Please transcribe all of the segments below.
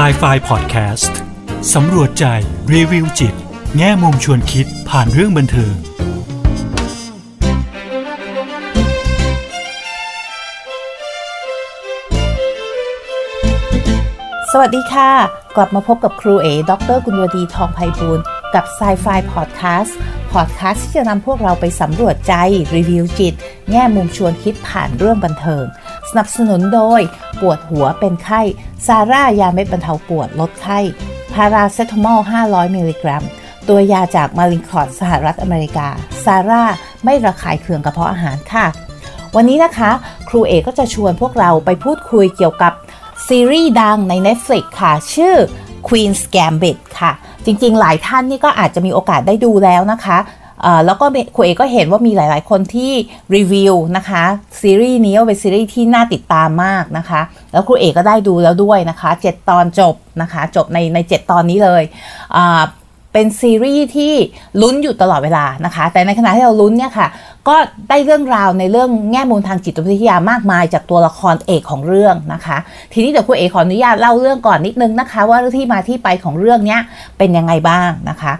s i ไฟ Podcast สำรวจใจ รีวิวจิต แง่มุมชวนคิดผ่านเรื่องบันเทิง สวัสดีค่ะ กลับมาพบกับครูเอดรกุลวดีทองไพบูลกับ s c i ไฟพอดแคสต์พอดแคสต์ที่จะนำพวกเราไปสำรวจใจ รีวิวจิต แง่มุมชวนคิดผ่านเรื่องบันเทิง สนับสนุนโดย ปวดหัวเป็นไข้ ซาร่ายาเม็ดบรรเทาปวดลดไข้พาราเซตามอล 500 มิลลิกรัม ตัวยาจากมารินคอร์ดสหรัฐอเมริกา ซาร่าไม่ระคายเคืองกระเพาะอาหารค่ะ วันนี้นะคะ ครูเอกก็จะชวนพวกเราไปพูดคุยเกี่ยวกับซีรีส์ดังใน Netflix ค่ะ ชื่อ Queen's Gambit ค่ะ จริงๆ หลายท่านนี่ก็อาจจะมีโอกาสได้ดูแล้วนะคะ แล้วก็ครูเอก็เห็นว่ามีหลาย ๆ คนที่รีวิวนะคะซีรีส์นี้ว่าเป็นซีรีส์ที่น่าติดตามมากนะคะ แล้วครูเอกก็ได้ดูแล้วด้วยนะคะ 7 ตอนจบนะคะ จบในใน 7 ตอนนี้เลยเป็นซีรีส์ที่ลุ้นอยู่ตลอดเวลานะคะ แต่ในขณะที่เราลุ้นเนี่ยค่ะก็ได้เรื่องราวในเรื่องแง่มุมทางจิตวิทยามากมายจากตัวละครเอกของเรื่องนะคะ ทีนี้เดี๋ยวคุณเอกขออนุญาตเล่าเรื่องก่อนนิดนึงนะคะ ว่าที่มาที่ไปของเรื่องนี้เป็นยังไงบ้างนะคะ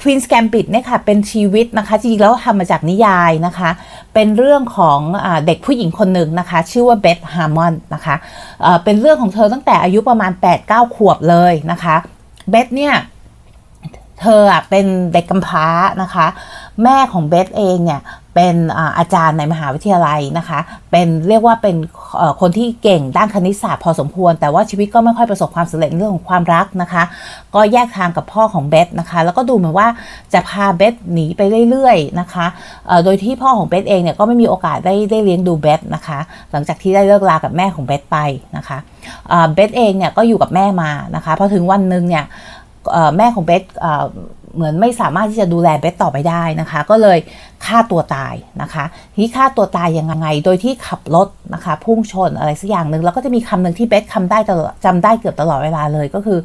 Queen's Gambit เนี่ยค่ะเป็นซีรีส์นะคะจริงๆแล้วทำมาจากนิยายนะคะ เป็นเรื่องของอเด็กผู้หญิงคนหนึ่งนะคะ ชื่อว่าเบธฮาร์มอนนะคะเเป็นเรื่องของเธอตั้งแต่อายุประมาณ 8-9 ขวบเลยนะคะเบธเนี่ย เธออะเป็นเด็กกำพร้านะคะ แม่ของเบธเองเนี่ยเป็นอาจารย์ในมหาวิทยาลัยนะคะ เป็นเรียกว่าเป็นคนที่เก่งด้านคณิตศาสตร์พอสมควร แต่ว่าชีวิตก็ไม่ค่อยประสบความสำเร็จเรื่องของความรักนะคะ ก็แยกทางกับพ่อของเบสนะคะ แล้วก็ดูเหมือนว่าจะพาเบสหนีไปเรื่อยๆนะคะ โดยที่พ่อของเบสเองเนี่ยก็ไม่มีโอกาสได้ได้เลี้ยงดูเบสนะคะ หลังจากที่ได้เลิกลากับแม่ของเบสไปนะคะ เบสเองเนี่ยก็อยู่กับแม่มานะคะ พอถึงวันหนึ่งเนี่ย แม่ของเบสเหมือนไม่สามารถที่จะดูแลเบสต่อไปได้นะคะ ก็เลยฆ่าตัวตายนะคะที่ฆ่าตัวตายยังไง โดยที่ขับรถนะคะพุ่งชนอะไรสักอย่างหนึ่งแล้วก็จะมีคำหนึ่งที่เบสคำได้ตลอดจำได้เกือบตลอดเวลาเลยก็คือ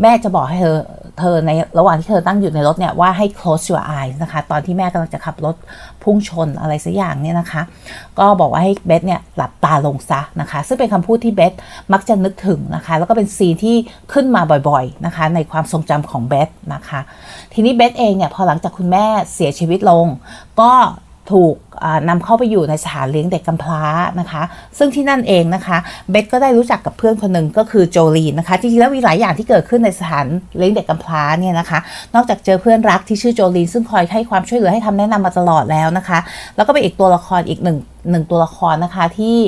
แม่จะบอกให้เธอเธอในระหว่างที่เธอตั้งอยู่ในรถเนี่ยว่าให้ close your eyes นะคะ ตอนที่แม่กำลังจะขับรถพุ่งชนอะไรสักอย่างเนี่ยนะคะ ก็บอกว่าให้เบสเนี่ยหลับตาลงซะนะคะ ซึ่งเป็นคำพูดที่เบสมักจะนึกถึงนะคะ แล้วก็เป็นซีนที่ขึ้นมาบ่อยๆนะคะ ในความทรงจำของเบสนะคะ ทีนี้เบสเองเนี่ยพอหลังจากคุณแม่เสียชีวิตลง ก็ถูกนำเข้าไปอยู่ในสถานเลี้ยงเด็กกำพร้านะคะ ซึ่งที่นั่นเองนะคะเบสก็ได้รู้จักกับเพื่อนคนหนึ่งก็คือโจลีนนะคะจริงๆแล้วมีหลายอย่างที่เกิดขึ้นในสถานเลี้ยงเด็กกำพร้าเนี่ยนะคะ นอกจากเจอเพื่อนรักที่ชื่อโจลีนซึ่งคอยให้ความช่วยเหลือให้คำแนะนำมาตลอดแล้วนะคะ แล้วก็เป็นอีกตัวละครอีกหนึ่งหนึ่งตัวละครนะคะที่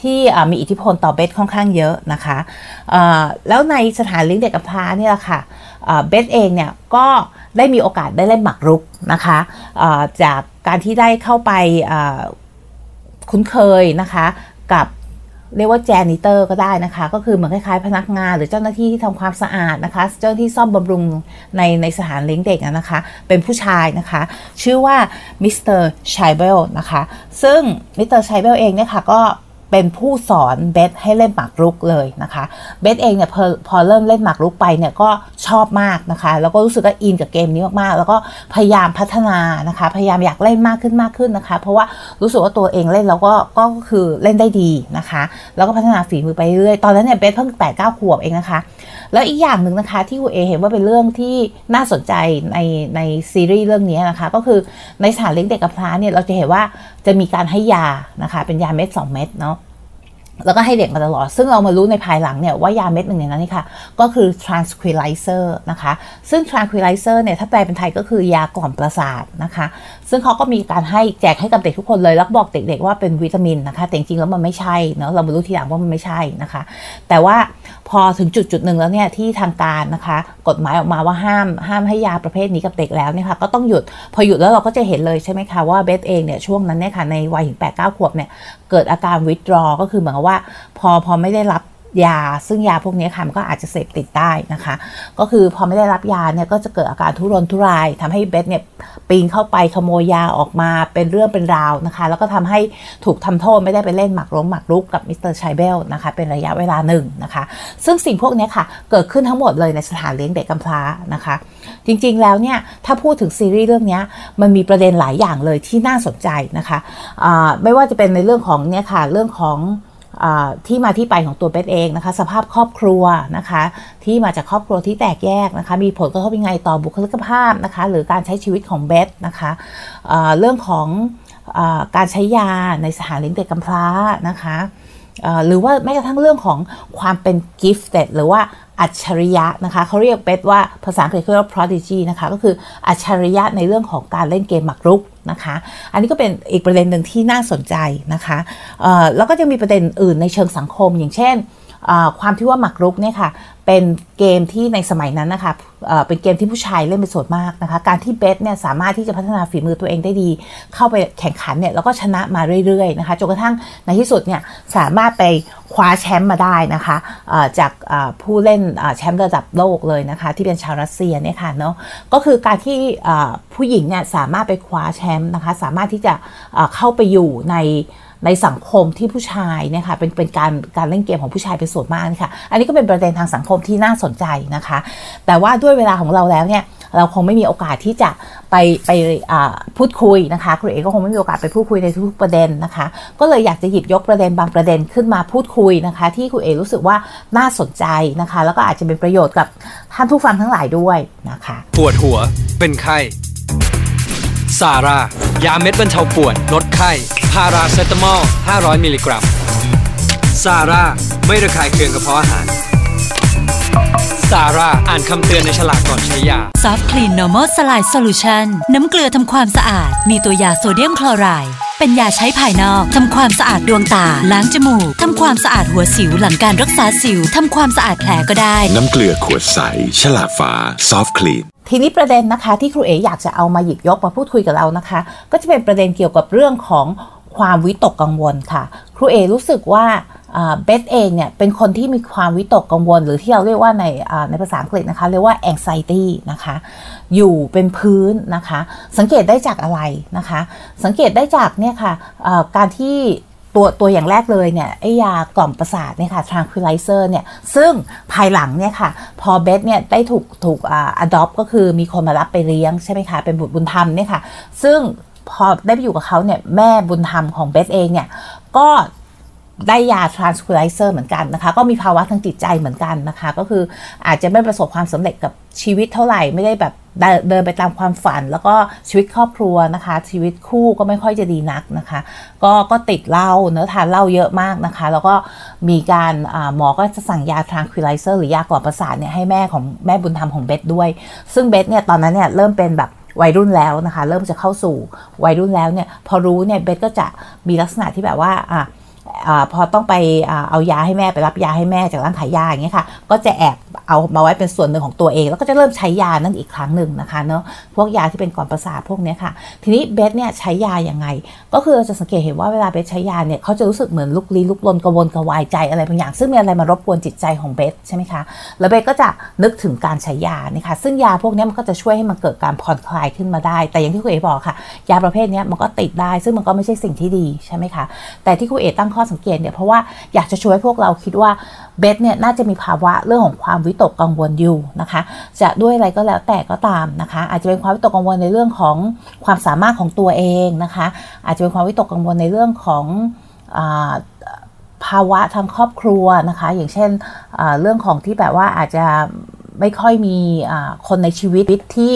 ที่มีอิทธิพลต่อเบสค่อนข้างเยอะนะคะแล้วในสถานเลี้ยงเด็กกำพร้าเนี่ยแหละค่ะ เบสเองเนี่ยก็ได้มีโอกาสได้เล่นหมากรุกนะคะจากการที่ได้เข้าไปคุ้นเคยนะคะกับเรียกว่า janitor ก็ได้นะคะ ก็คือเหมือนคล้ายๆพนักงาน หรือเจ้าหน้าที่ที่ทำความสะอาดนะคะ เจ้าหน้าที่ซ่อมบำรุงในในสถานเลี้ยงเด็กนะคะ เป็นผู้ชายนะคะ ชื่อว่ามิสเตอร์ชัยเบลนะคะ ซึ่งมิสเตอร์ชัยเบลเองเนี่ยค่ะก็ เป็นผู้สอนเบธให้เล่นหมากรุกเลยนะคะเบธเองเนี่ยพอพอเริ่มเล่นหมากรุกไปเนี่ยก็ชอบมากนะคะ แล้วก็รู้สึกว่าอินกับเกมนี้มากๆ แล้วก็พยายามพัฒนานะคะ พยายามอยากเล่นมากขึ้นมากขึ้นนะคะ เพราะว่ารู้สึกว่าตัวเองเล่นแล้วก็ก็คือเล่นได้ดีนะคะ แล้วก็พัฒนาฝีมือไปเรื่อยตอนนั้นเนี่ยเบสเพิ่งแปดเก้าขวบเองนะคะ แล้วอีกอย่างหนึ่งนะคะที่คุณเอเห็นว่าเป็นเรื่องที่น่าสนใจในในซีรีส์เรื่องนี้นะคะ ก็คือในสถานเลี้ยงเด็กกำพร้าเนี่ยเราจะเห็นว่า จะมีการให้ยานะคะ เป็นยาเม็ด 2 เม็ดเนาะแล้วก็ให้เด็กมาตลอด ซึ่งเรามารู้ในภายหลังเนี่ยว่ายาเม็ดหนึ่งในนั้นนี่ค่ะ ก็คือ tranquilizer นะคะ ซึ่ง tranquilizer เนี่ย ถ้าแปลเป็นไทยก็คือยากล่อมประสาทนะคะซึ่งเขาก็มีการให้แจกให้กับเด็กทุกคนเลยแล้วบอกเด็กๆว่าเป็นวิตามินนะคะ แต่จริงๆแล้วมันไม่ใช่เนาะเรามารู้ทีหลังว่ามันไม่ใช่นะคะ แต่ว่าพอถึงจุดจุดหนึ่งแล้วเนี่ยที่ทางการนะคะ กฎหมายออกมาว่าห้ามห้ามให้ยาประเภทนี้กับเด็กแล้วเนี่ยค่ะก็ต้องหยุดพอหยุดแล้วเราก็จะเห็นเลยใช่ไหมคะว่าเบสเองเนี่ยช่วงนั้นเนี่ยค่ะในวัยถึงแปดเก้าขวบเนี่ยเกิดอาการ withdraw ก็คือเหมือนกับว่า พอพอไม่ได้รับ ยา ซึ่งยาพวกนี้ค่ะมันก็อาจจะเสพติดได้นะคะ ก็คือพอไม่ได้รับยาเนี่ยก็จะเกิดอาการทุรนทุรายทำให้เบธเนี่ยปีนเข้าไปขโมยยาออกมาเป็นเรื่องเป็นราวนะคะ แล้วก็ทำให้ถูกทำโทษไม่ได้ไปเล่นหมากรุกหมากรุกกับมิสเตอร์ชัยเบลนะคะเป็นระยะเวลาหนึ่งนะคะ ซึ่งสิ่งพวกนี้ค่ะเกิดขึ้นทั้งหมดเลยในสถานเลี้ยงเด็กกำพร้านะคะ จริงๆแล้วเนี่ยถ้าพูดถึงซีรีส์เรื่องนี้มันมีประเด็นหลายอย่างเลยที่น่าสนใจนะคะะไม่ว่าจะเป็นในเรื่องของเนี่ยค่ะเรื่องของ ที่มาที่ไปของตัวเบสเองนะคะ สภาพครอบครัวนะคะ ที่มาจากครอบครัวที่แตกแยกนะคะ มีผลกระทบยังไงต่อบุคลิกภาพนะคะ หรือการใช้ชีวิตของเบสนะคะเรื่องของอการใช้ยาในสถานเลี้ยงเด็กกำพร้านะคะหรือว่าแม้กระทั่งเรื่องของความเป็น gifted หรือว่าอัจฉริยะนะคะเขาเรียกเป็ดว่าภาษาอังกฤษเรียกว่า prodigy นะคะ ก็คืออัจฉริยะในเรื่องของการเล่นเกมหมากรุก นะคะ อันนี้ก็เป็นอีกประเด็นหนึ่งที่น่าสนใจนะคะแล้วก็จะมีประเด็นอื่นในเชิงสังคม อย่างเช่น ความที่ว่าหมากรุกเนี่ยค่ะเป็นเกมที่ในสมัยนั้นนะคะเป็นเกมที่ผู้ชายเล่นเป็นส่วนมากนะคะ การที่เบสเนี่ยสามารถที่จะพัฒนาฝีมือตัวเองได้ดี เข้าไปแข่งขันเนี่ยแล้วก็ชนะมาเรื่อยๆนะคะจนกระทั่งในที่สุดเนี่ยสามารถไปคว้าแชมป์มาได้นะคะจากผู้เล่นแชมป์ระดับโลกเลยนะคะที่เป็นชาวรัสเซียเนี่ยค่ะเนาะก็คือการที่ผู้หญิงเนี่ยสามารถไปคว้าแชมป์นะคะสามารถที่จะเข้าไปอยู่ใน ในสังคมที่ผู้ชายเนี่ยค่ะเป็นเป็นการการเล่นเกมของผู้ชายเป็นส่วนมากค่ะอันนี้ก็เป็นประเด็นทางสังคมที่น่าสนใจนะคะ แต่ว่าด้วยเวลาของเราแล้วเนี่ยเราคงไม่มีโอกาสที่จะไปไปพูดคุยนะคะครูเอก็คงไม่มีโอกาสไปพูดคุยในทุกประเด็นนะคะ ก็เลยอยากจะหยิบยกประเด็นบางประเด็นขึ้นมาพูดคุยนะคะ ที่ครูเอรู้สึกว่าน่าสนใจนะคะ แล้วก็อาจจะเป็นประโยชน์กับท่านผู้ฟังทั้งหลายด้วยนะคะ ปวดหัวเป็นไข้ ซาร่ายาเม็ดบรรเทาปวดลดไข้ พาราเซตามอล 500 มิลลิกรัม ซาร่า ไม่ระคายเคืองกระเพาะอาหาร ซาร่า อ่านคำเตือนในฉลากก่อนใช้ยา ซอฟต์คลีน normal saline solution น้ำเกลือทำความสะอาด มีตัวยาโซเดียมคลอไรด์เป็นยาใช้ภายนอก ทำความสะอาดดวงตา ล้างจมูก ทำความสะอาดหัวสิวหลังการรักษาสิว ทำความสะอาดแผลก็ได้ น้ำเกลือขวดใส ฉลากฟ้า ซอฟต์คลีน ทีนี้ประเด็นนะคะที่ครูเออยากจะเอามาหยิบยกมาพูดคุยกับเรานะคะ ก็จะเป็นประเด็นเกี่ยวกับเรื่องของความวิตกกังวลค่ะ ครูเอรู้สึกว่าเบสเองเนี่ยเป็นคนที่มีความวิตกกังวล หรือที่เราเรียกว่าในในภาษาอังกฤษนะคะเรียกว่า anxiety นะคะ อยู่เป็นพื้นนะคะ สังเกตได้จากอะไรนะคะ สังเกตได้จากเนี่ยค่ะการที่ ตัวตัวอย่างแรกเลยเนี่ยไอยากล่อมประสาทเนี่ยค่ะ tranquilizer เนี่ยซึ่งภายหลังเนี่ยค่ะ พอเบสเนี่ยได้ถูกถูกอ่า adopt ก็คือมีคนมารับไปเลี้ยงใช่ไหมคะ เป็นบุตรบุญธรรมเนี่ยค่ะ ซึ่งพอได้ไปอยู่กับเขาเนี่ยแม่บุญธรรมของเบสเองเนี่ยก็ ได้ยา tranquilizer เหมือนกันนะคะ ก็มีภาวะทางจิตใจเหมือนกันนะคะ ก็คืออาจจะไม่ประสบความสำเร็จกับชีวิตเท่าไหร่ไม่ได้แบบเดินไปตามความฝัน แล้วก็ชีวิตครอบครัวนะคะ ชีวิตคู่ก็ไม่ค่อยจะดีนักนะคะ ก็ก็ติดเหล้าเนื้อทานเหล้าเยอะมากนะคะ แล้วก็มีการหมอก็จะสั่งยา tranquilizer หรือยากล่อมประสาทเนี่ยให้แม่ของแม่บุญธรรมของเบสด้วย ซึ่งเบสเนี่ยตอนนั้นเนี่ยเริ่มเป็นแบบวัยรุ่นแล้วนะคะ เริ่มจะเข้าสู่วัยรุ่นแล้วเนี่ยพอรู้เนี่ยเบสก็จะมีลักษณะที่แบบว่าอะ พอต้องไปเอายาให้แม่ไปรับยาให้แม่จากร้านขายยาอย่างเงี้ยค่ะ ก็จะแอบเอามาไว้เป็นส่วนหนึ่งของตัวเอง แล้วก็จะเริ่มใช้ยานั่นอีกครั้งหนึ่งนะคะเนาะพวกยาที่เป็นก่อนประสาทพวกนี้ค่ะ ทีนี้เบสเนี่ยใช้ยาอย่างไง ก็คือจะสังเกตเห็นว่าเวลาเบสใช้ยาเนี่ยเขาจะรู้สึกเหมือนลุกลี้ลุกลนกระวนกระวายใจอะไรบางอย่าง ซึ่งมีอะไรมารบกวนจิตใจของเบสใช่ไหมคะแล้วเบสก็จะนึกถึงการใช้ยานี่ค่ะซึ่งยาพวกนี้มันก็จะช่วยให้มันเกิดการผ่อนคลายขึ้นมาได้ แต่อย่างที่คุณเอ๋บอกค่ะ ยาประเภทนี้มันก็ติดได้ ซึ่งมันก็ไม่ใช่สิ่งที่ดีใช่ไหมคะแต่ที่คุณเอ๋ตั้งข้อสังเกตเนี่ยเพราะว่าอยากจะช่วยพวกเราคิดว่าเบสเนี่ยน่าจะมีภาวะเรื่องของความวิตกกังวลอยู่นะคะ จะด้วยอะไรก็แล้วแต่ก็ตามนะคะ อาจจะเป็นความวิตกกังวลในเรื่องของความสามารถของตัวเองนะคะ อาจจะเป็นความวิตกกังวลในเรื่องของภาวะทางครอบครัวนะคะ อย่างเช่นเรื่องของที่แบบว่าอาจจะไม่ค่อยมีคนในชีวิตที่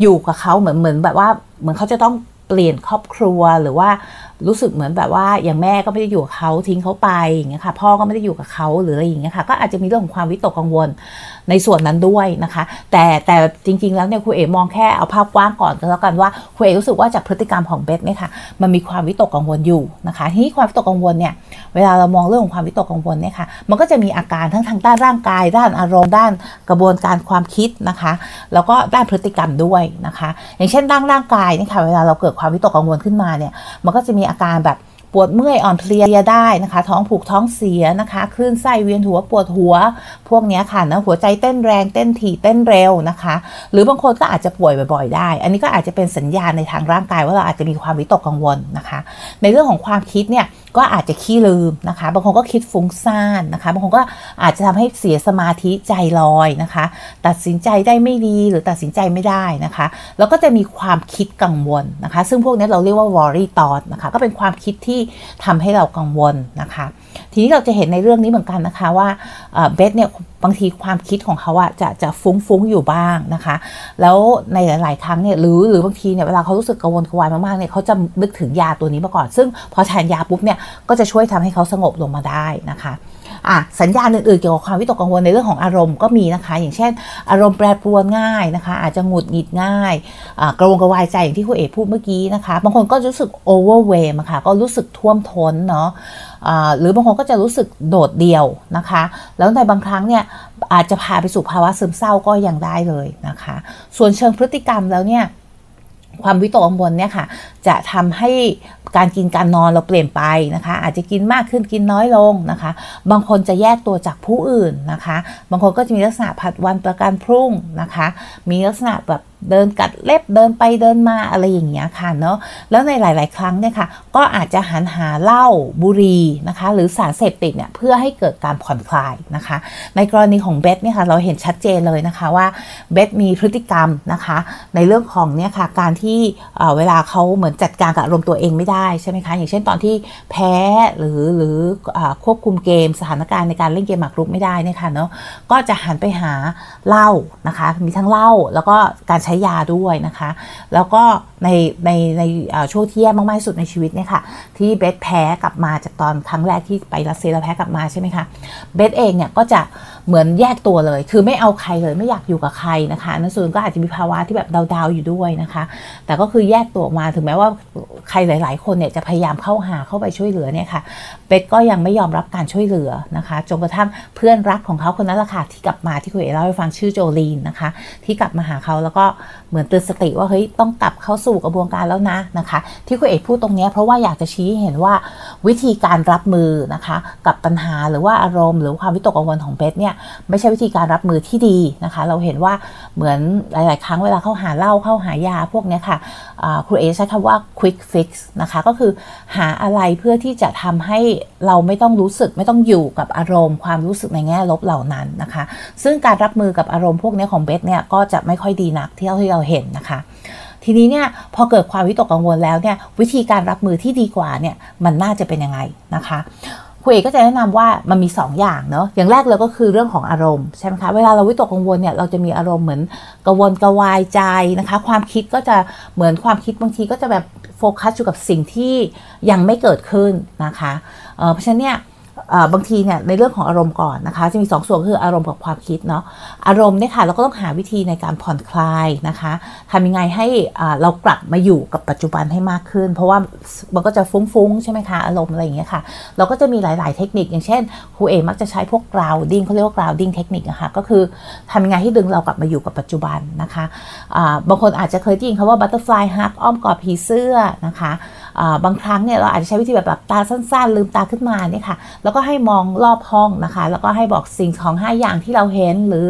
อยู่กับเขาเหมือนเหมือนแบบว่าเหมือนเขาจะต้องเปลี่ยนครอบครัวหรือว่า รู้สึกเหมือนแบบว่าอย่างแม่ก็ไม่ได้อยู่กับเขาทิ้งเขาไปอย่างเงี้ยค่ะ พ่อก็ไม่ได้อยู่กับเขาหรืออะไรอย่างเงี้ยค่ะ ก็อาจจะมีเรื่องของความวิตกกังวลในส่วนนั้นด้วยนะคะ แต่แต่จริง ๆ แล้วเนี่ยครูเอ๋มองแค่เอาภาพกว้างก่อนก็แล้วกันว่าครูเอ๋รู้สึกว่าจากพฤติกรรมของเบสเนี่ยค่ะมันมีความวิตกกังวลอยู่นะคะที่ความวิตกกังวลเนี่ยเวลาเรามองเรื่องของความวิตกกังวลเนี่ยค่ะมันก็จะมีอาการทั้งทางด้านร่างกาย ด้านอารมณ์ด้านกระบวนการความคิดนะคะ แล้วก็ด้านพฤติกรรมด้วยนะคะ อย่างเช่นด้านร่างกายนี่ค่ะเวลาเราเกิดความวิตกกังวลขึ้นมาเนี่ยมันก็จะมีอาการแบบ ปวดเมื่อยอ่อนเพลียได้นะคะ ท้องผูกท้องเสียนะคะคลื่นไส้เวียนหัวปวดหัว พวกนี้ค่ะนะหัวใจเต้นแรงเต้นถี่เต้นเร็วนะคะ หรือบางคนก็อาจจะป่วยบ่อยๆ ได้ อันนี้ก็อาจจะเป็นสัญญาณในทางร่างกายว่าเราอาจจะมีความวิตกกังวลนะคะ ในเรื่องของความคิดเนี่ย ก็อาจจะขี้ลืมนะคะ บางคนก็คิดฟุ้งซ่านนะคะ บางคนก็อาจจะทำให้เสียสมาธิใจลอยนะคะ ตัดสินใจได้ไม่ดีหรือตัดสินใจไม่ได้นะคะ แล้วก็จะมีความคิดกังวลนะคะ ซึ่งพวกนี้เราเรียกว่า worry thought นะคะ ก็เป็นความคิดที่ทำให้เรากังวลนะคะ ทีนี้เราจะเห็นในเรื่องนี้เหมือนกันนะคะว่าเบสเนี่ยบางทีความคิดของเขาอะจะจะฟุ้งๆอยู่บ้างนะคะ แล้วในหลาย ๆ ครั้งเนี่ยหรือหรือบางทีเนี่ยเวลาเขารู้สึกกังวลกวายมาก ๆ เนี่ยเขาจะนึกถึงยาตัวนี้มาก่อน ซึ่งพอทานยาปุ๊บเนี่ยก็จะช่วยทำให้เขาสงบลงมาได้นะคะ อะสัญญาณอื่นๆเกี่ยวกับความวิตกกังวลในเรื่องของอารมณ์ก็มีนะคะ อย่างเช่น อารมณ์แปรปรวนง่ายนะคะ อาจจะหงุดหงิดง่ายกระวนกระวายใจอย่างที่คุณเอกพูดเมื่อกี้นะคะ บางคนก็รู้สึกโอเวอร์เวมค่ะก็รู้สึกท่วมท้นเนาะหรือบางคนก็จะรู้สึกโดดเดี่ยวนะคะ แล้วในบางครั้งเนี่ยอาจจะพาไปสู่ภาวะซึมเศร้าก็ยังได้เลยนะคะ ส่วนเชิงพฤติกรรมแล้วเนี่ย ความวิตกกังวลเนี่ยค่ะ จะทำให้การกินการนอนเราเปลี่ยนไปนะคะ อาจจะกินมากขึ้นกินน้อยลงนะคะ บางคนจะแยกตัวจากผู้อื่นนะคะ บางคนก็จะมีลักษณะผัดวันประกันพรุ่งนะคะ มีลักษณะแบบ เดินกัดเล็บเดินไปเดินมาอะไรอย่างเงี้ยค่ะเนาะแล้วในหลาย ๆ ครั้งเนี่ยค่ะก็อาจจะหันหาเหล้าบุหรี่นะคะ หรือสารเสพติดเนี่ยเพื่อให้เกิดการผ่อนคลายนะคะ ในกรณีของเบสเนี่ยค่ะเราเห็นชัดเจนเลยนะคะว่าเบสมีพฤติกรรมนะคะ ในเรื่องของเนี่ยค่ะการที่เวลาเขาเหมือนจัดการกับอารมณ์ตัวเองไม่ได้ใช่ไหมคะอย่างเช่นตอนที่แพ้หรือหรือควบคุมเกมสถานการณ์ในการเล่นเกมหมากรุกไม่ได้เนี่ยค่ะเนาะก็จะหันไปหาเหล้านะคะ มีทั้งเหล้าแล้วก็การใช้ช้ยาด้วยนะคะ แล้วก็ในในในช่วงที่แย่มากๆที่สุดในชีวิตเนี่ยค่ะ ที่เบสแพ้กลับมาจากตอนครั้งแรกที่ไปรัสเซียแล้วแพ้กลับมาใช่ไหมคะเบสเองเนี่ยก็จะ เหมือนแยกตัวเลย คือไม่เอาใครเลยไม่อยากอยู่กับใครนะคะนั่นส่วนก็อาจจะมีภาวะที่แบบดาวๆอยู่ด้วยนะคะ แต่ก็คือแยกตัวออกมาถึงแม้ว่าใครหลาย ๆ คนเนี่ยจะพยายามเข้าหาเข้าไปช่วยเหลือเนี่ยค่ะเบสก็ยังไม่ยอมรับการช่วยเหลือนะคะจนกระทั่งเพื่อนรักของเขาคนนั้นละค่ะที่กลับมาที่คุยเล่าให้ฟังชื่อโจลีนนะคะ ที่กลับมาหาเขาแล้วก็เหมือนเตือนสติว่าเฮ้ยต้องกลับเข้าสู่กระบวนการแล้วนะนะคะ ที่คุณเอกพูดตรงนี้เพราะว่าอยากจะชี้เห็นว่าวิธีการรับมือนะคะ กับปัญหาหรือว่าอารมณ์ หรือความวิตกกังวลของเบสเนี่ยไม่ใช่วิธีการรับมือที่ดีนะคะ เราเห็นว่าเหมือนหลาย ๆ ครั้งเวลาเข้าหาเหล้าเข้าหายาพวกนี้ค่ะครูเอใช้คำว่า quick fix นะคะ ก็คือหาอะไรเพื่อที่จะทำให้เราไม่ต้องรู้สึกไม่ต้องอยู่กับอารมณ์ ความรู้สึกในแง่ลบเหล่านั้นนะคะ ซึ่งการรับมือกับอารมณ์พวกนี้ของเบสเนี่ยก็จะไม่ค่อยดีนักที่ที่เราเห็นนะคะทีนี้เนี่ยพอเกิดความวิตกกังวลแล้วเนี่ยวิธีการรับมือที่ดีกว่าเนี่ยมันน่าจะเป็นยังไงนะคะ คุณเอกก็จะแนะนำว่ามันมี 2ออย่างเนาะอย่างแรกเลยก็คือเรื่องของอารมณ์ใช่ไหมคะเวลาเราวิตกกังวลเนี่ยเราจะมีอารมณ์เหมือนกังวลกวายใจนะคะ ความคิดก็จะเหมือนความคิดบางทีก็จะแบบโฟกัสอยู่กับสิ่งที่ยังไม่เกิดขึ้นนะคะเพราะฉะนั้นเนี่ย บางทีเนี่ยในเรื่องของอารมณ์ก่อนนะคะ จะมี2สส่วนคืออารมณ์กับความคิดเนาะอารมณ์เนี่ยค่ะเราก็ต้องหาวิธีในการผ่อนคลายนะคะทำยังไงให้เรากลับมาอยู่กับปัจจุบันให้มากขึ้น เพราะว่ามันก็จะฟุ้งๆใช่ไหมคะอารมณ์อะไรอย่างเงี้ยค่ะ เราก็จะมีหลาย ๆ เทคนิค อย่างเช่นครูเอมักจะใช้พวก grounding เขาเรียกว่า grounding technique นะคะก็คือทำยังไงให้ดึงเรากลับมาอยู่กับปัจจุบันนะคะบางคนอาจจะเคยได้ยินคำว่า butterfly hug อ้อมกอดผีเสื้อนะคะ บางครั้งเนี่ยเราอาจจะใช้วิธีแบบหลับตาสั้นๆ ลืมตาขึ้นมาเนี่ยค่ะ แล้วก็ให้มองรอบห้องนะคะ แล้วก็ให้บอกสิ่งของ 5 อย่างที่เราเห็น หรือ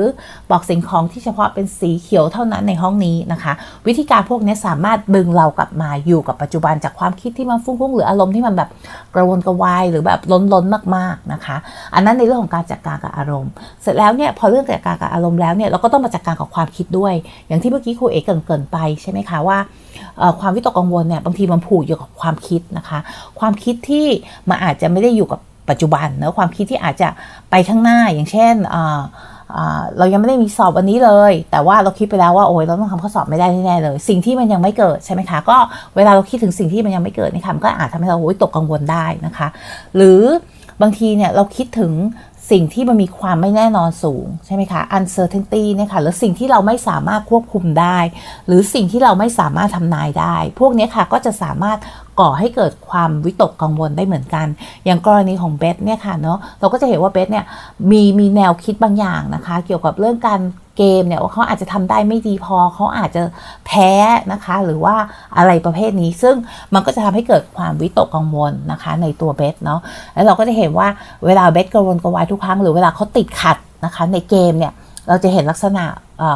บอกสิ่งของที่เฉพาะเป็นสีเขียวเท่านั้นในห้องนี้นะคะ วิธีการพวกนี้สามารถดึงเรากลับมาอยู่กับปัจจุบันจากความคิดที่มันฟุ้งๆ หรืออารมณ์ที่มันแบบกระวนกระวายหรือแบบล้นๆมากๆนะคะ อันนั้นในเรื่องของการจัดการกับอารมณ์ เสร็จแล้วเนี่ยพอเรื่องจัดการกับอารมณ์แล้วเนี่ยเราก็ต้องมาจัดการกับความคิดด้วย อย่างที่เมื่อกี้ครูเอกเกินๆไปใช่ไหมคะว่าความวิตกกังวลเนี่ยบางทีมันผูกอยู่กับความคิดนะคะ ความคิดที่มันอาจจะไม่ได้อยู่กับปัจจุบันเนะความคิดที่อาจจะไปข้างหน้าอย่างเช่นเรายังไม่ได้มีสอบวันนี้เลย แต่ว่าเราคิดไปแล้วว่าโอ้ยเราต้องทำข้อสอบไม่ได้แน่เลย สิ่งที่มันยังไม่เกิดใช่ไหมคะ ก็เวลาเราคิดถึงสิ่งที่มันยังไม่เกิดนี่ค่ะมันก็อาจทำให้เราโอ้ยตกกังวลได้นะคะ หรือบางทีเนี่ยเราคิดถึง สิ่งที่มันมีความไม่แน่นอนสูงใช่ไหมคะ uncertainty เนี่ยค่ะหรือสิ่งที่เราไม่สามารถควบคุมได้ หรือสิ่งที่เราไม่สามารถทำนายได้ พวกนี้ค่ะก็จะสามารถก่อให้เกิดความวิตกกังวลได้เหมือนกัน อย่างกรณีของเบสเนี่ยค่ะเนาะเราก็จะเห็นว่าเบสเนี่ยมีมีแนวคิดบางอย่างนะคะ เกี่ยวกับเรื่องการเกมเนี่ยว่าเขาอาจจะทำได้ไม่ดีพอเขาอาจจะแพ้นะคะ หรือว่าอะไรประเภทนี้ ซึ่งมันก็จะทำให้เกิดความวิตกกังวลนะคะ ในตัวเบสเนาะแล้วเราก็จะเห็นว่าเวลาเบสกังวลกวายทุกครั้งหรือเวลาเขาติดขัดนะคะ ในเกมเนี่ยเราจะเห็นลักษณะ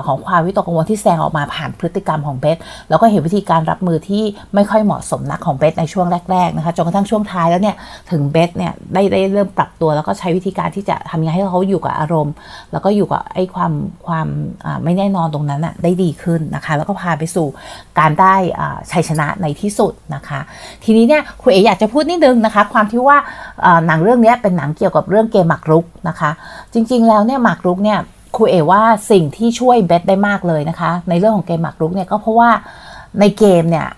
ของความวิตกกังวลที่แสดงออกมาผ่านพฤติกรรมของเบสแล้วก็เห็นวิธีการรับมือที่ไม่ค่อยเหมาะสมนักของเบสในช่วงแรกๆนะคะจนกระทั่งช่วงท้ายแล้วเนี่ยถึงเบสเนี่ยได้ได้เริ่มปรับตัว แล้วก็ใช้วิธีการที่จะทำยังไงให้เขาอยู่กับอารมณ์ แล้วก็อยู่กับไอ้ความความไม่แน่นอนตรงนั้นอะได้ดีขึ้นนะคะ แล้วก็พาไปสู่การได้ชัยชนะในที่สุดนะคะ ทีนี้เนี่ยคุณเออยากจะพูดนิดนึงนะคะ ความที่ว่าหนังเรื่องนี้เป็นหนังเกี่ยวกับเรื่องเกมหมากรุกนะคะ จริงๆแล้วเนี่ยหมากรุกเนี่ย ครูเอว่าสิ่งที่ช่วยเบสได้มากเลยนะคะ ในเรื่องของเกมหมากรุกเนี่ยก็เพราะว่าในเกมเนี่ย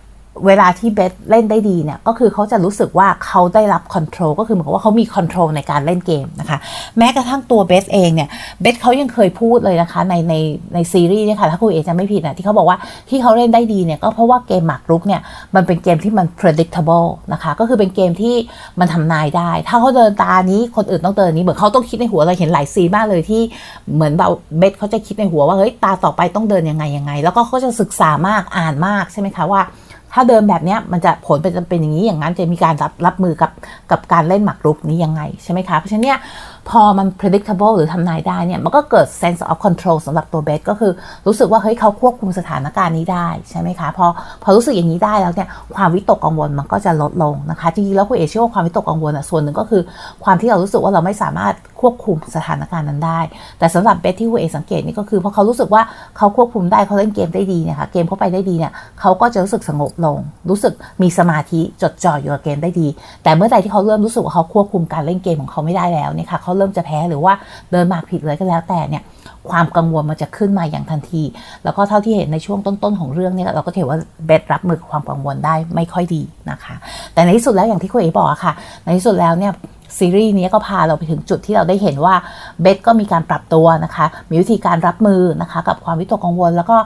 เวลาที่เบสเล่นได้ดีเนี่ยก็คือเขาจะรู้สึกว่าเขาได้รับ control ก็คือเหมือนกับว่าเขามี control ในการเล่นเกมนะคะแม้กระทั่งตัวเบสเองเนี่ยเบสเขายังเคยพูดเลยนะคะในในในซีรีส์เนี่ยค่ะถ้าครูเอจำไม่ผิดนะที่เขาบอกว่าที่เขาเล่นได้ดีเนี่ยก็เพราะว่าเกมหมากรุกเนี่ยมันเป็นเกมที่มัน predictable นะคะก็คือเป็นเกมที่มันทำนายได้ ถ้าเขาเดินตานี้คนอื่นต้องเดินนี้เหมือนเขาต้องคิดในหัวเราเห็นหลายซีมากเลยที่เหมือนแบบเบสเขาจะคิดในหัวว่าเฮ้ยตาต่อไปต้องเดินยังไงยังไง แล้วก็เขาจะศึกษามากอ่านมากใช่ไหมคะว่า ถ้าเดิมแบบนี้มันจะผลเป็นเป็นอย่างนี้อย่างนั้นจะมีการรับรับมือกับกับการเล่นหมากรุกนี้ยังไงใช่ไหมคะเพราะฉะนั้นเนี่ย พอมัน predictable หรือทำนายได้เนี่ยมันก็เกิด sense of control สำหรับตัวเบสก็คือรู้สึกว่าเฮ้ยเขาควบคุมสถานการณ์นี้ได้ใช่ไหมคะพอพอรู้สึกอย่างนี้ได้แล้วเนี่ยความวิตกกังวลมันก็จะลดลงนะคะจริงๆแล้วคุณเอเชื่อว่าความวิตกกังวลอะส่วนหนึ่งก็คือ ความที่เรารู้สึกว่าเราไม่สามารถควบคุมสถานการณ์นั้นได้ แต่สำหรับเบสที่คุณเอสังเกตนี่ก็คือพอเขารู้สึกว่าเขาควบคุมได้เขาเล่นเกมได้ดีเนี่ยค่ะเกมเข้าไปได้ดีเนี่ยเขาก็จะรู้สึกสงบลง รู้สึกมีสมาธิจดจ่ออยู่กับเกมได้ดี แต่เมื่อใดที่เขาเริ่มรู้สึกว่าเขาควบคุมการเล่นเกมของเขาไม่ได้แล้วเนี่ยค่ะเขาเริ่มจะแพ้หรือว่าเดินหมากผิดเลยก็แล้วแต่เนี่ยความกังวลมันจะขึ้นมาอย่างทันที แล้วก็เท่าที่เห็นในช่วงต้นๆของเรื่องนี้เราก็เห็นว่าเบสรับมือความกังวลได้ไม่ค่อยดีนะคะ แต่ในที่สุดแล้วอย่างที่คุณเอ๋บอกค่ะ ในที่สุดแล้วเนี่ย ซีรีส์นี้ก็พาเราไปถึงจุดที่เราได้เห็นว่าเบสก็มีการปรับตัวนะคะ มีวิธีการรับมือนะคะกับความวิตกกังวล แล้วก็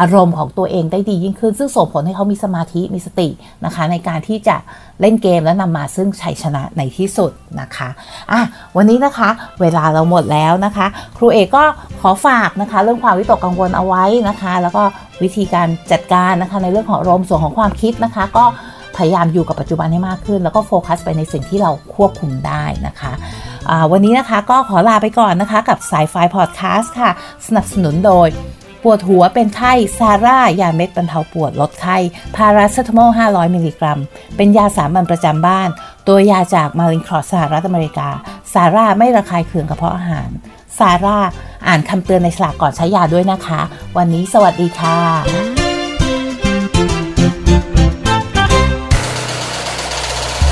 อารมณ์ของตัวเองได้ดียิ่งขึ้น ซึ่งส่งผลให้เขามีสมาธิมีสตินะคะ ในการที่จะเล่นเกมและนำมาซึ่งชัยชนะในที่สุดนะคะอะวันนี้นะคะเวลาเราหมดแล้วนะคะ ครูเอกก็ขอฝากนะคะ เรื่องความวิตกกังวลเอาไว้นะคะ แล้วก็วิธีการจัดการนะคะในเรื่องของอารมณ์ส่วนของความคิดนะคะ ก็ พยายามอยู่กับปัจจุบันให้มากขึ้น แล้วก็โฟกัสไปในสิ่งที่เราควบคุมได้นะคะวันนี้นะคะก็ขอลาไปก่อนนะคะกับสายไฟพอดแคสต์ค่ะ สนับสนุนโดย ปวดหัวเป็นไข้ซาร่ายาเม็ดบรรเทาปวดลดไข้พาราเซตามอล 500 มิลลิกรัม เป็นยาสามัญประจำบ้าน ตัวยาจากมารินครอสสหรัฐอเมริกา ซาร่าไม่ระคายเคืองกระเพาะอาหาร ซาร่าอ่านคำเตือนในฉลากก่อนใช้ยาด้วยนะคะ วันนี้สวัสดีค่ะ